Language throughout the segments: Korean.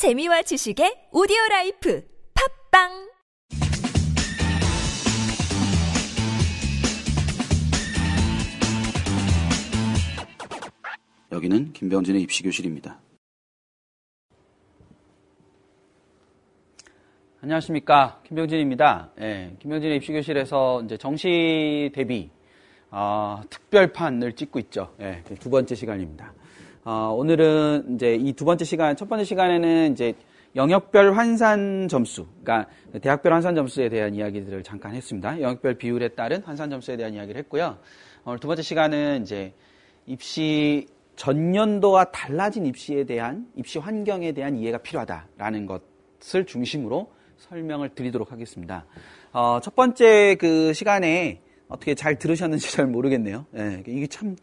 재미와 지식의 오디오 라이프 팟빵 여기는 김병진의 입시교실입니다. 안녕하십니까. 김병진입니다. 예, 김병진의 입시교실에서 이제 정시 대비, 어, 특별판을 찍고 있죠. 예, 두 번째 시간입니다. 어, 오늘은 이제 이 두 번째 시간, 첫 번째 시간에는 이제 영역별 환산 점수, 그러니까 대학별 환산 점수에 대한 이야기들을 잠깐 했습니다. 영역별 비율에 따른 환산 점수에 대한 이야기를 했고요. 오늘 두 번째 시간은 이제 입시 전년도와 달라진 입시에 대한 입시 환경에 대한 이해가 필요하다라는 것을 중심으로 설명을 드리도록 하겠습니다. 어, 첫 번째 그 시간에 어떻게 잘 들으셨는지 잘 모르겠네요. 예, 이게 참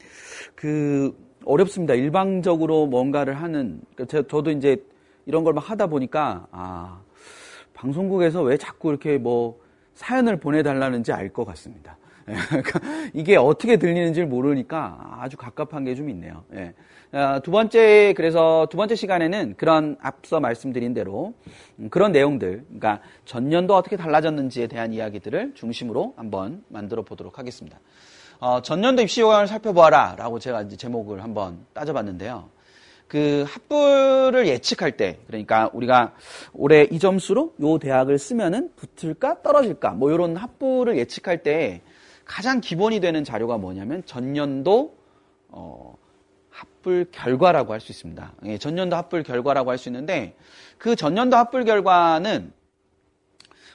그 어렵습니다. 일방적으로 뭔가를 하는 저, 저도 이제 이런 걸 막 하다 보니까 아 방송국에서 왜 자꾸 이렇게 뭐 사연을 보내달라는지 알 것 같습니다. 예, 그러니까 이게 어떻게 들리는지를 모르니까 아주 갑갑한 게 좀 있네요. 예. 아, 두 번째 그래서 두 번째 시간에는 그런 앞서 말씀드린 대로 음, 그런 내용들, 그러니까 전년도 어떻게 달라졌는지에 대한 이야기들을 중심으로 한번 만들어 보도록 하겠습니다. 어, 전년도 입시 요강을 살펴보아라 라고 제가 이제 제목을 한번 따져봤는데요. 그 합불을 예측할 때 그러니까 우리가 올해 이 점수로 요 대학을 쓰면은 붙을까 떨어질까 뭐 이런 합불을 예측할 때 가장 기본이 되는 자료가 뭐냐면 전년도 어, 합불 결과라고 할 수 있습니다. 예, 전년도 합불 결과라고 할 수 있는데 그 전년도 합불 결과는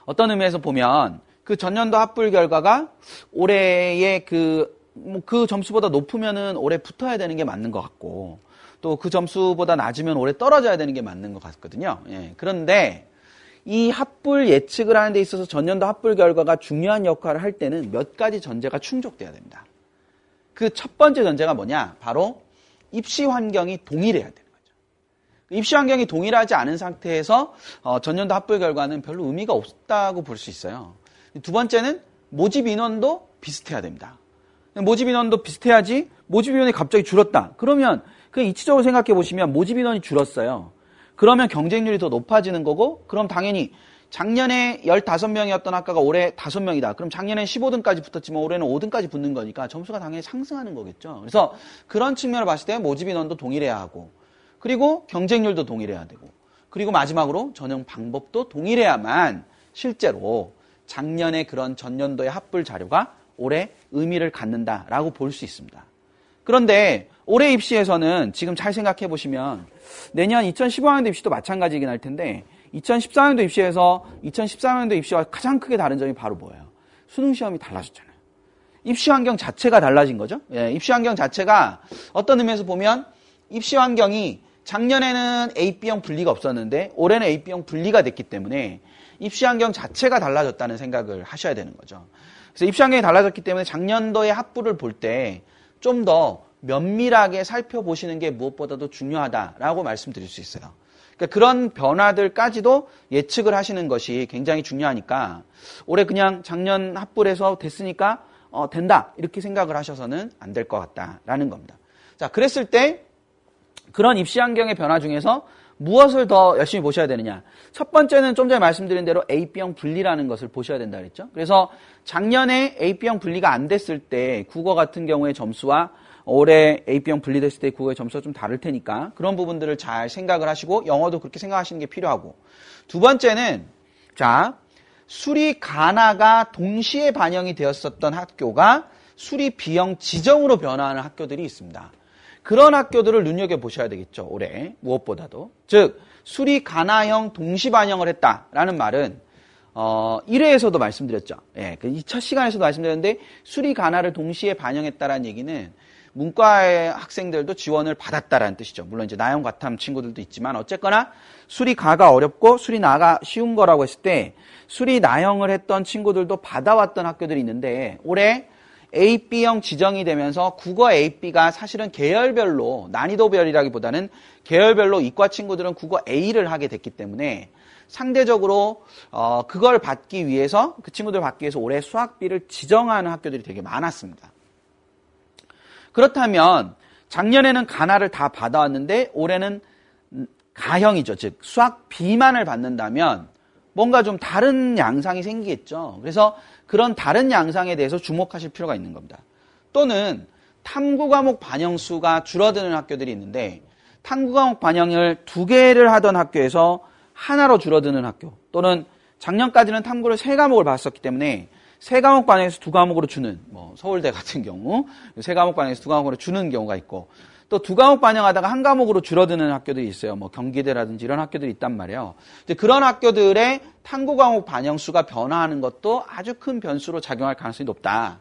어떤 의미에서 보면 그 전년도 합불 결과가 올해의 그, 뭐 그 점수보다 높으면은 올해 붙어야 되는 게 맞는 것 같고 또 그 점수보다 낮으면 올해 떨어져야 되는 게 맞는 것 같거든요. 예, 그런데 이 합불 예측을 하는 데 있어서 전년도 합불 결과가 중요한 역할을 할 때는 몇 가지 전제가 충족돼야 됩니다. 그 첫 번째 전제가 뭐냐? 바로 입시 환경이 동일해야 되는 거죠. 입시 환경이 동일하지 않은 상태에서 어, 전년도 합불 결과는 별로 의미가 없다고 볼 수 있어요. 두 번째는 모집 인원도 비슷해야 됩니다. 모집 인원도 비슷해야지 모집 인원이 갑자기 줄었다. 그러면 그 이치적으로 생각해 보시면 모집 인원이 줄었어요. 그러면 경쟁률이 더 높아지는 거고 그럼 당연히 작년에 15명이었던 학과가 올해 5명이다. 그럼 작년에 15등까지 붙었지만 올해는 5등까지 붙는 거니까 점수가 당연히 상승하는 거겠죠. 그래서 그런 측면을 봤을 때 모집 인원도 동일해야 하고 그리고 경쟁률도 동일해야 되고 그리고 마지막으로 전형 방법도 동일해야만 실제로 작년에 그런 전년도의 합불 자료가 올해 의미를 갖는다라고 볼 수 있습니다. 그런데 올해 입시에서는 지금 잘 생각해 보시면 내년 2015학년도 입시도 마찬가지이긴 할 텐데 2014년도 입시에서 2014년도 입시와 가장 크게 다른 점이 바로 뭐예요? 수능 시험이 달라졌잖아요. 입시 환경 자체가 달라진 거죠. 예, 입시 환경 자체가 어떤 의미에서 보면 입시 환경이 작년에는 A, B형 분리가 없었는데 올해는 A, B형 분리가 됐기 때문에 입시 환경 자체가 달라졌다는 생각을 하셔야 되는 거죠. 그래서 입시 환경이 달라졌기 때문에 작년도의 합부를 볼 때 좀 더 면밀하게 살펴보시는 게 무엇보다도 중요하다라고 말씀드릴 수 있어요. 그러니까 그런 변화들까지도 예측을 하시는 것이 굉장히 중요하니까 올해 그냥 작년 합불에서 됐으니까 어, 된다 이렇게 생각을 하셔서는 안 될 것 같다라는 겁니다. 자, 그랬을 때 그런 입시 환경의 변화 중에서 무엇을 더 열심히 보셔야 되느냐? 첫 번째는 좀 전에 말씀드린 대로 A, B형 분리라는 것을 보셔야 된다 그랬죠. 그래서 작년에 A, B형 분리가 안 됐을 때 국어 같은 경우에 점수와 올해 A, B형 분리됐을 때 국어의 점수가 좀 다를 테니까 그런 부분들을 잘 생각을 하시고 영어도 그렇게 생각하시는 게 필요하고 두 번째는 자 수리 가나가 동시에 반영이 되었었던 학교가 수리 B형 지정으로 변화하는 학교들이 있습니다. 그런 학교들을 눈여겨보셔야 되겠죠, 올해. 무엇보다도. 즉, 수리 가나형 동시 반영을 했다라는 말은, 어, 1회에서도 말씀드렸죠. 예, 그첫 시간에서도 말씀드렸는데, 수리 가나를 동시에 반영했다라는 얘기는, 문과의 학생들도 지원을 받았다라는 뜻이죠. 물론 이제 나형 과탐 친구들도 있지만, 어쨌거나, 수리 가가 어렵고, 수리 나가 쉬운 거라고 했을 때, 수리 나형을 했던 친구들도 받아왔던 학교들이 있는데, 올해 A, B형 지정이 되면서 국어 A, B가 사실은 계열별로 난이도별이라기보다는 계열별로 이과 친구들은 국어 A를 하게 됐기 때문에 상대적으로 어, 그걸 받기 위해서 그 친구들 받기 위해서 올해 수학 B를 지정하는 학교들이 되게 많았습니다. 그렇다면 작년에는 가나를 다 받아왔는데 올해는 가형이죠. 즉 수학 B만을 받는다면 뭔가 좀 다른 양상이 생기겠죠. 그래서 그런 다른 양상에 대해서 주목하실 필요가 있는 겁니다. 또는 탐구 과목 반영수가 줄어드는 학교들이 있는데 탐구 과목 반영을 두 개를 하던 학교에서 하나로 줄어드는 학교 또는 작년까지는 탐구를 세 과목을 봤었기 때문에 세 과목 반영에서 두 과목으로 주는 뭐 서울대 같은 경우 세 과목 반영에서 두 과목으로 주는 경우가 있고 또 두 과목 반영하다가 한 과목으로 줄어드는 학교들이 있어요. 뭐 경기대라든지 이런 학교들이 있단 말이에요. 그런 학교들의 탐구 과목 반영 수가 변화하는 것도 아주 큰 변수로 작용할 가능성이 높다.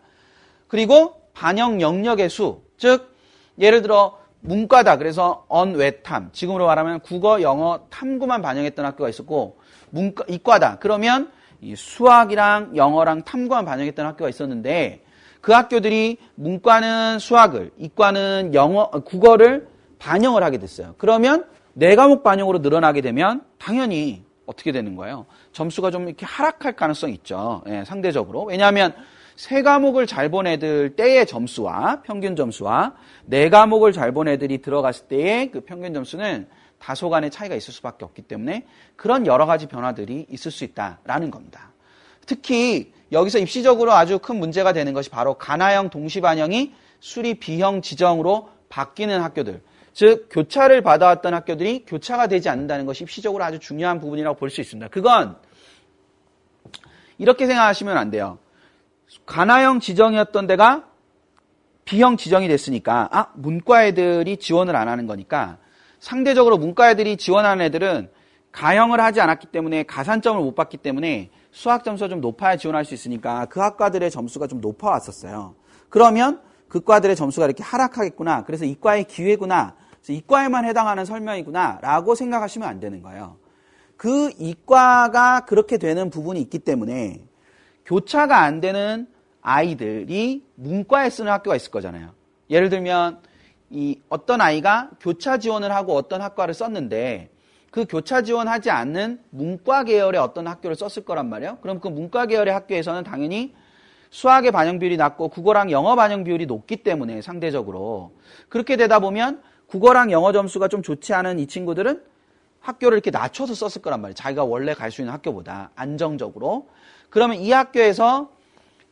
그리고 반영 영역의 수, 즉 예를 들어 문과다. 그래서 언외탐. 지금으로 말하면 국어, 영어, 탐구만 반영했던 학교가 있었고 문과 이과다. 그러면 수학이랑 영어랑 탐구만 반영했던 학교가 있었는데 그 학교들이 문과는 수학을, 이과는 영어, 국어를 반영을 하게 됐어요. 그러면 네 과목 반영으로 늘어나게 되면 당연히 어떻게 되는 거예요? 점수가 좀 이렇게 하락할 가능성이 있죠. 예, 상대적으로. 왜냐하면 세 과목을 잘 본 애들 때의 점수와 평균 점수와 네 과목을 잘 본 애들이 들어갔을 때의 그 평균 점수는 다소간의 차이가 있을 수밖에 없기 때문에 그런 여러 가지 변화들이 있을 수 있다라는 겁니다. 특히 여기서 입시적으로 아주 큰 문제가 되는 것이 바로 가나형 동시반영이 수리 B형 지정으로 바뀌는 학교들. 즉 교차를 받아왔던 학교들이 교차가 되지 않는다는 것이 입시적으로 아주 중요한 부분이라고 볼 수 있습니다. 그건 이렇게 생각하시면 안 돼요. 가나형 지정이었던 데가 B형 지정이 됐으니까 아 문과 애들이 지원을 안 하는 거니까 상대적으로 문과 애들이 지원하는 애들은 가형을 하지 않았기 때문에 가산점을 못 받기 때문에 수학 점수가 좀 높아야 지원할 수 있으니까 그 학과들의 점수가 좀 높아왔었어요. 그러면 그 과들의 점수가 이렇게 하락하겠구나. 그래서 이과의 기회구나. 이과에만 해당하는 설명이구나. 라고 생각하시면 안 되는 거예요. 그 이과가 그렇게 되는 부분이 있기 때문에 교차가 안 되는 아이들이 문과에 쓰는 학교가 있을 거잖아요. 예를 들면 이 어떤 아이가 교차 지원을 하고 어떤 학과를 썼는데 그 교차 지원하지 않는 문과 계열의 어떤 학교를 썼을 거란 말이에요. 그럼 그 문과 계열의 학교에서는 당연히 수학의 반영 비율이 낮고 국어랑 영어 반영 비율이 높기 때문에 상대적으로 그렇게 되다 보면 국어랑 영어 점수가 좀 좋지 않은 이 친구들은 학교를 이렇게 낮춰서 썼을 거란 말이에요. 자기가 원래 갈 수 있는 학교보다 안정적으로. 그러면 이 학교에서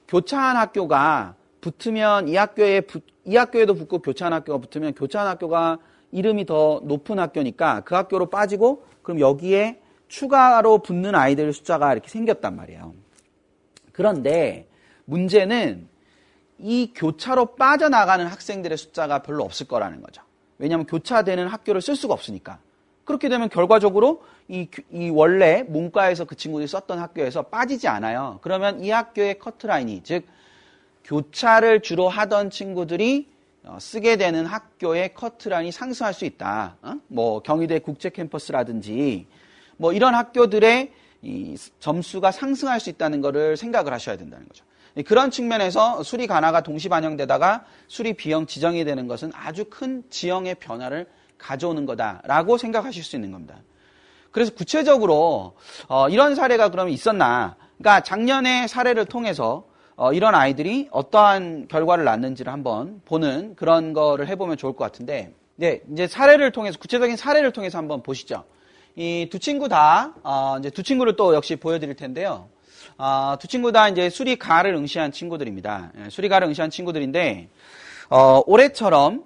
교차한 학교가 붙으면 이 학교에 붙, 이 학교에도 붙고 교차한 학교가 붙으면 교차한 학교가 이름이 더 높은 학교니까 그 학교로 빠지고 그럼 여기에 추가로 붙는 아이들 숫자가 이렇게 생겼단 말이에요. 그런데 문제는 이 교차로 빠져나가는 학생들의 숫자가 별로 없을 거라는 거죠. 왜냐하면 교차되는 학교를 쓸 수가 없으니까. 그렇게 되면 결과적으로 이, 이 원래 문과에서 그 친구들이 썼던 학교에서 빠지지 않아요. 그러면 이 학교의 커트라인이, 즉, 교차를 주로 하던 친구들이 어, 쓰게 되는 학교의 커트라인이 상승할 수 있다. 어? 뭐 경희대 국제 캠퍼스라든지 뭐 이런 학교들의 점수가 상승할 수 있다는 것을 생각을 하셔야 된다는 거죠. 그런 측면에서 수리 가나가 동시 반영되다가 수리 비형 지정이 되는 것은 아주 큰 지형의 변화를 가져오는 거다라고 생각하실 수 있는 겁니다. 그래서 구체적으로 어, 이런 사례가 그러면 있었나? 그러니까 작년의 사례를 통해서 어, 이런 아이들이 어떠한 결과를 낳는지를 한번 보는 그런 거를 해보면 좋을 것 같은데, 네, 이제 사례를 통해서, 구체적인 사례를 통해서 한번 보시죠. 이 두 친구 다, 어, 이제 두 친구를 또 역시 보여드릴 텐데요. 어, 두 친구 다 이제 수리가를 응시한 친구들입니다. 예, 수리가를 응시한 친구들인데, 어, 올해처럼,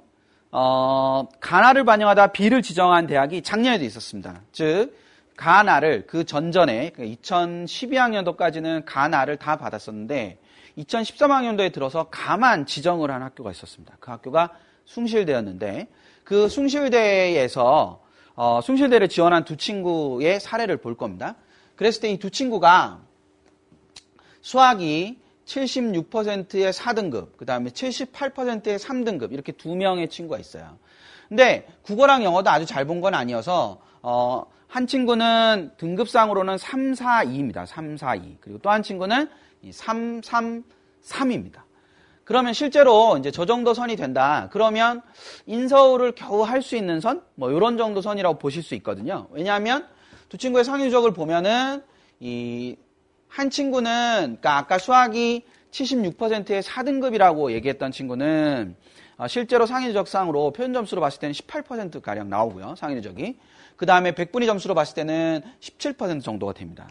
어, 가나를 반영하다 B를 지정한 대학이 작년에도 있었습니다. 즉, 가나를 그 전전에, 2012학년도까지는 그러니까 가나를 다 받았었는데, 2013학년도에 들어서 가만 지정을 한 학교가 있었습니다. 그 학교가 숭실대였는데 그 숭실대에서 어, 숭실대를 지원한 두 친구의 사례를 볼 겁니다. 그랬을 때 이 두 친구가 수학이 76%의 4등급, 그 다음에 78%의 3등급, 이렇게 두 명의 친구가 있어요. 근데 국어랑 영어도 아주 잘 본 건 아니어서, 어, 한 친구는 등급상으로는 3, 4, 2입니다. 3, 4, 2. 그리고 또 한 친구는 3, 3, 3입니다. 그러면 실제로 이제 저 정도 선이 된다. 그러면 인서울을 겨우 할 수 있는 선? 뭐 이런 정도 선이라고 보실 수 있거든요. 왜냐하면 두 친구의 상위적을 보면은 이 한 친구는 그러니까 아까 수학이 76%의 4등급이라고 얘기했던 친구는 어, 실제로 상위 누적상으로 표준 점수로 봤을 때는 18%가량 나오고요. 상위 누적이. 그 다음에 100분위 점수로 봤을 때는 17% 정도가 됩니다.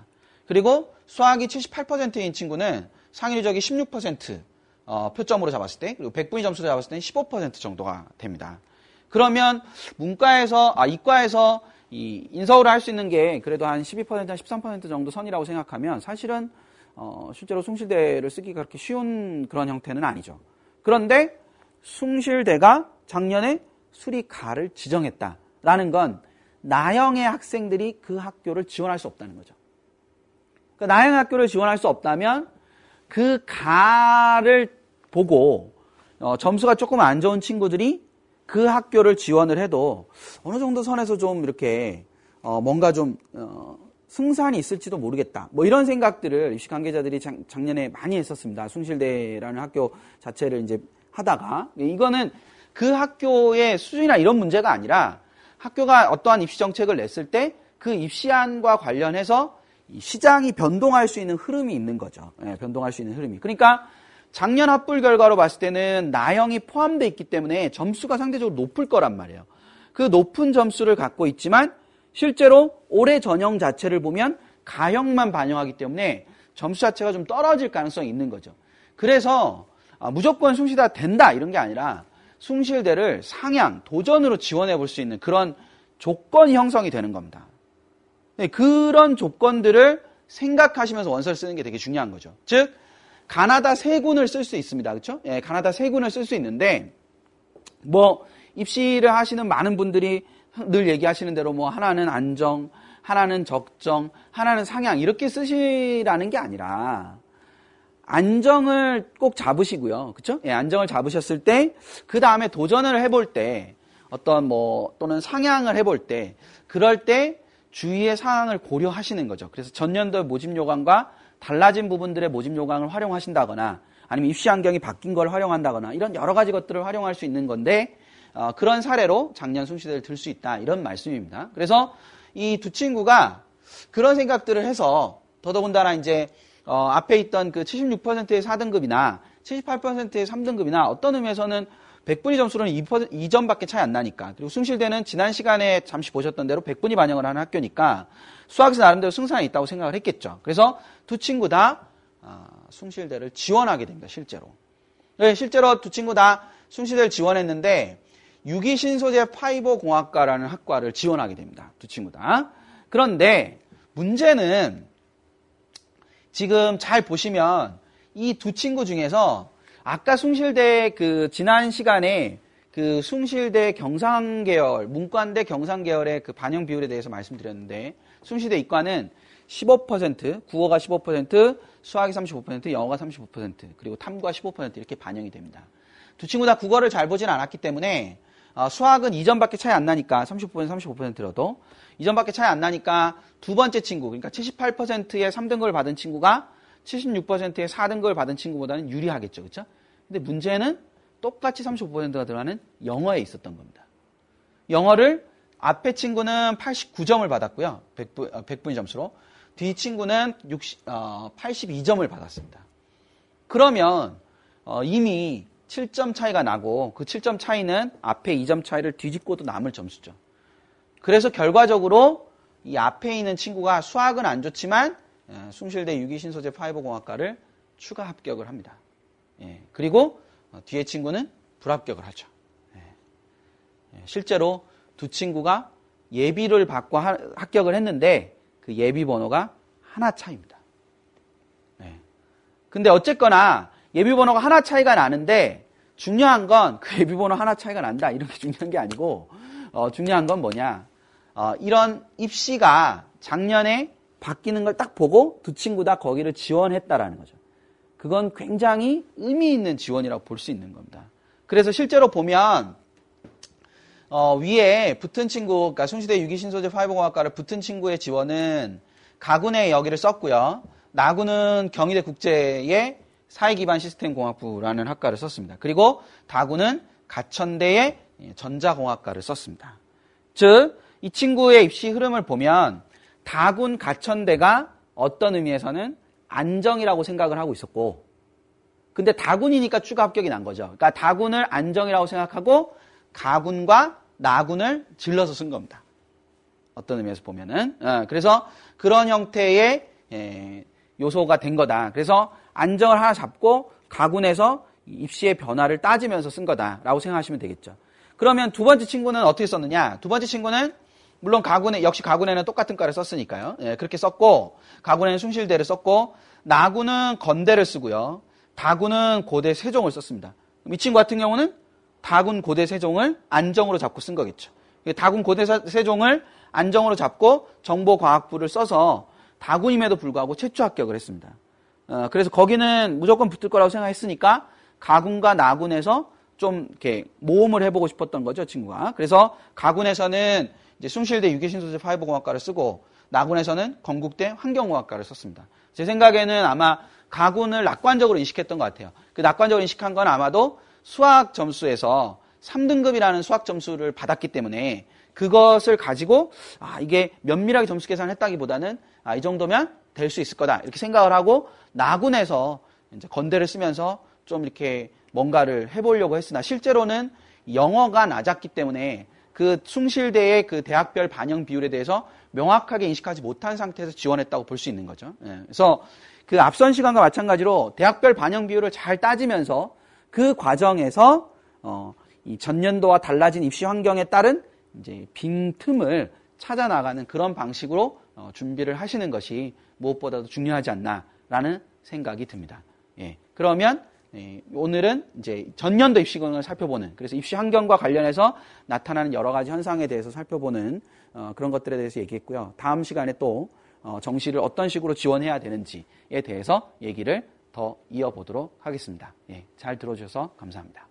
그리고 수학이 78%인 친구는 상위 누적이 16% 어, 표점으로 잡았을 때 그리고 100분위 점수로 잡았을 때는 15% 정도가 됩니다. 그러면 문과에서 아 이과에서 이 인서울을 할 수 있는 게 그래도 한 12%한 13% 정도 선이라고 생각하면 사실은 어, 실제로 숭실대를 쓰기가 그렇게 쉬운 그런 형태는 아니죠. 그런데 숭실대가 작년에 수리가를 지정했다라는 건 나형의 학생들이 그 학교를 지원할 수 없다는 거죠. 그러니까 나형의 학교를 지원할 수 없다면 그 가를 보고 어, 점수가 조금 안 좋은 친구들이 그 학교를 지원을 해도 어느 정도 선에서 좀 이렇게 어, 뭔가 좀 어, 승산이 있을지도 모르겠다. 뭐 이런 생각들을 입시 관계자들이 작, 작년에 많이 했었습니다. 숭실대라는 학교 자체를 이제 하다가 이거는 그 학교의 수준이나 이런 문제가 아니라 학교가 어떠한 입시 정책을 냈을 때 그 입시안과 관련해서 시장이 변동할 수 있는 흐름이 있는 거죠. 예, 변동할 수 있는 흐름이. 그러니까 작년 합불 결과로 봤을 때는 나형이 포함되어 있기 때문에 점수가 상대적으로 높을 거란 말이에요. 그 높은 점수를 갖고 있지만 실제로 올해 전형 자체를 보면 가형만 반영하기 때문에 점수 자체가 좀 떨어질 가능성이 있는 거죠. 그래서 아, 무조건 숭실대가 된다 이런 게 아니라 숭실대를 상향, 도전으로 지원해 볼 수 있는 그런 조건이 형성이 되는 겁니다. 네, 그런 조건들을 생각하시면서 원서를 쓰는 게 되게 중요한 거죠. 즉, 가나다 세 군을 쓸 수 있습니다. 그렇죠? 예, 가나다 세 군을 쓸 수 있는데 뭐 입시를 하시는 많은 분들이 늘 얘기하시는 대로 뭐 하나는 안정, 하나는 적정, 하나는 상향 이렇게 쓰시라는 게 아니라 안정을 꼭 잡으시고요. 그렇죠? 예, 안정을 잡으셨을 때 그 다음에 도전을 해볼 때 어떤 뭐 또는 상향을 해볼 때 그럴 때 주위의 상황을 고려하시는 거죠. 그래서 전년도 모집 요강과 달라진 부분들의 모집 요강을 활용하신다거나 아니면 입시 환경이 바뀐 걸 활용한다거나 이런 여러 가지 것들을 활용할 수 있는 건데 어, 그런 사례로 작년 숭시대를 들 수 있다 이런 말씀입니다. 그래서 이 두 친구가 그런 생각들을 해서 더더군다나 이제 어, 앞에 있던 그 76%의 4등급이나 78%의 3등급이나 어떤 의미에서는 100분위 점수로는 2%, 2점밖에 차이 안 나니까. 그리고 숭실대는 지난 시간에 잠시 보셨던 대로 100분위 반영을 하는 학교니까 수학에서 나름대로 승산이 있다고 생각을 했겠죠. 그래서 두 친구 다 어, 숭실대를 지원하게 됩니다. 실제로. 네, 실제로 두 친구 다 숭실대를 지원했는데 유기신소재 파이버 공학과라는 학과를 지원하게 됩니다. 두 친구 다. 그런데 문제는 지금 잘 보시면 이 두 친구 중에서 아까 숭실대 그 지난 시간에 그 숭실대 경상계열, 문과인대 경상계열의 그 반영 비율에 대해서 말씀드렸는데 숭실대 이과는 15%, 국어가 15%, 수학이 35%, 영어가 35%, 그리고 탐구가 15% 이렇게 반영이 됩니다. 두 친구 다 국어를 잘 보진 않았기 때문에 어, 수학은 2점밖에 차이 안 나니까 30% 35%라도 2점밖에 차이 안 나니까 두 번째 친구 그러니까 78%의 3등급을 받은 친구가 76%의 4등급을 받은 친구보다는 유리하겠죠. 그렇죠? 근데 문제는 똑같이 35%가 들어가는 영어에 있었던 겁니다. 영어를 앞에 친구는 89점을 받았고요. 100분, 100분위 어, 점수로. 뒤 친구는 60, 어, 82점을 받았습니다. 그러면 어, 이미 7점 차이가 나고 그 7점 차이는 앞에 2점 차이를 뒤집고도 남을 점수죠. 그래서 결과적으로 이 앞에 있는 친구가 수학은 안 좋지만 예, 숭실대 유기신소재 파이버공학과를 추가 합격을 합니다. 예, 그리고 어, 뒤에 친구는 불합격을 하죠. 예, 예, 실제로 두 친구가 예비를 받고 하, 합격을 했는데 그 예비 번호가 하나 차입니다. 예. 근데 어쨌거나 예비 번호가 하나 차이가 나는데 중요한 건 그 예비 번호 하나 차이가 난다 이런 게 중요한 게 아니고 어, 중요한 건 뭐냐 어, 이런 입시가 작년에 바뀌는 걸 딱 보고 두 친구 다 거기를 지원했다라는 거죠. 그건 굉장히 의미 있는 지원이라고 볼 수 있는 겁니다. 그래서 실제로 보면 어, 위에 붙은 친구, 그러니까 숭시대 유기신소재 파이버공학과를 붙은 친구의 지원은 가군의 여기를 썼고요. 나군은 경희대 국제의 사회기반 시스템 공학부라는 학과를 썼습니다. 그리고 다군은 가천대의 전자공학과를 썼습니다. 즉, 이 친구의 입시 흐름을 보면 다군 가천대가 어떤 의미에서는 안정이라고 생각을 하고 있었고 근데 다군이니까 추가 합격이 난 거죠. 그러니까 다군을 안정이라고 생각하고 가군과 나군을 질러서 쓴 겁니다. 어떤 의미에서 보면은. 어, 그래서 그런 형태의 예, 요소가 된 거다. 그래서 안정을 하나 잡고 가군에서 입시의 변화를 따지면서 쓴 거다라고 생각하시면 되겠죠. 그러면 두 번째 친구는 어떻게 썼느냐? 두 번째 친구는 물론 가군에 역시 가군에는 똑같은 과를 썼으니까요. 예, 그렇게 썼고 가군에는 숭실대를 썼고 나군은 건대를 쓰고요. 다군은 고대 세종을 썼습니다. 이 친구 같은 경우는 다군 고대 세종을 안정으로 잡고 쓴 거겠죠. 다군 고대 세종을 안정으로 잡고 정보과학부를 써서 다군임에도 불구하고 최초 합격을 했습니다. 어, 그래서 거기는 무조건 붙을 거라고 생각했으니까 가군과 나군에서 좀 이렇게 모험을 해보고 싶었던 거죠, 친구가. 그래서 가군에서는 이제 숭실대 유기신소재 파이브공학과를 쓰고 나군에서는 건국대 환경공학과를 썼습니다. 제 생각에는 아마 가군을 낙관적으로 인식했던 것 같아요. 그 낙관적으로 인식한 건 아마도 수학 점수에서 3등급이라는 수학 점수를 받았기 때문에 그것을 가지고 아 이게 면밀하게 점수 계산했다기보다는 아, 이 정도면 될 수 있을 거다 이렇게 생각을 하고 나군에서 이제 건대를 쓰면서 좀 이렇게 뭔가를 해보려고 했으나 실제로는 영어가 낮았기 때문에 그 숭실대의 그 대학별 반영 비율에 대해서 명확하게 인식하지 못한 상태에서 지원했다고 볼 수 있는 거죠. 예. 그래서 그 앞선 시간과 마찬가지로 대학별 반영 비율을 잘 따지면서 그 과정에서 어, 이 전년도와 달라진 입시 환경에 따른 이제 빈틈을 찾아 나가는 그런 방식으로 어, 준비를 하시는 것이 무엇보다도 중요하지 않나라는 생각이 듭니다. 예. 그러면 예, 오늘은 이제 전년도 입시경을 살펴보는 그래서 입시 환경과 관련해서 나타나는 여러 가지 현상에 대해서 살펴보는 어, 그런 것들에 대해서 얘기했고요. 다음 시간에 또 어, 정시를 어떤 식으로 지원해야 되는지에 대해서 얘기를 더 이어보도록 하겠습니다. 예, 잘 들어주셔서 감사합니다.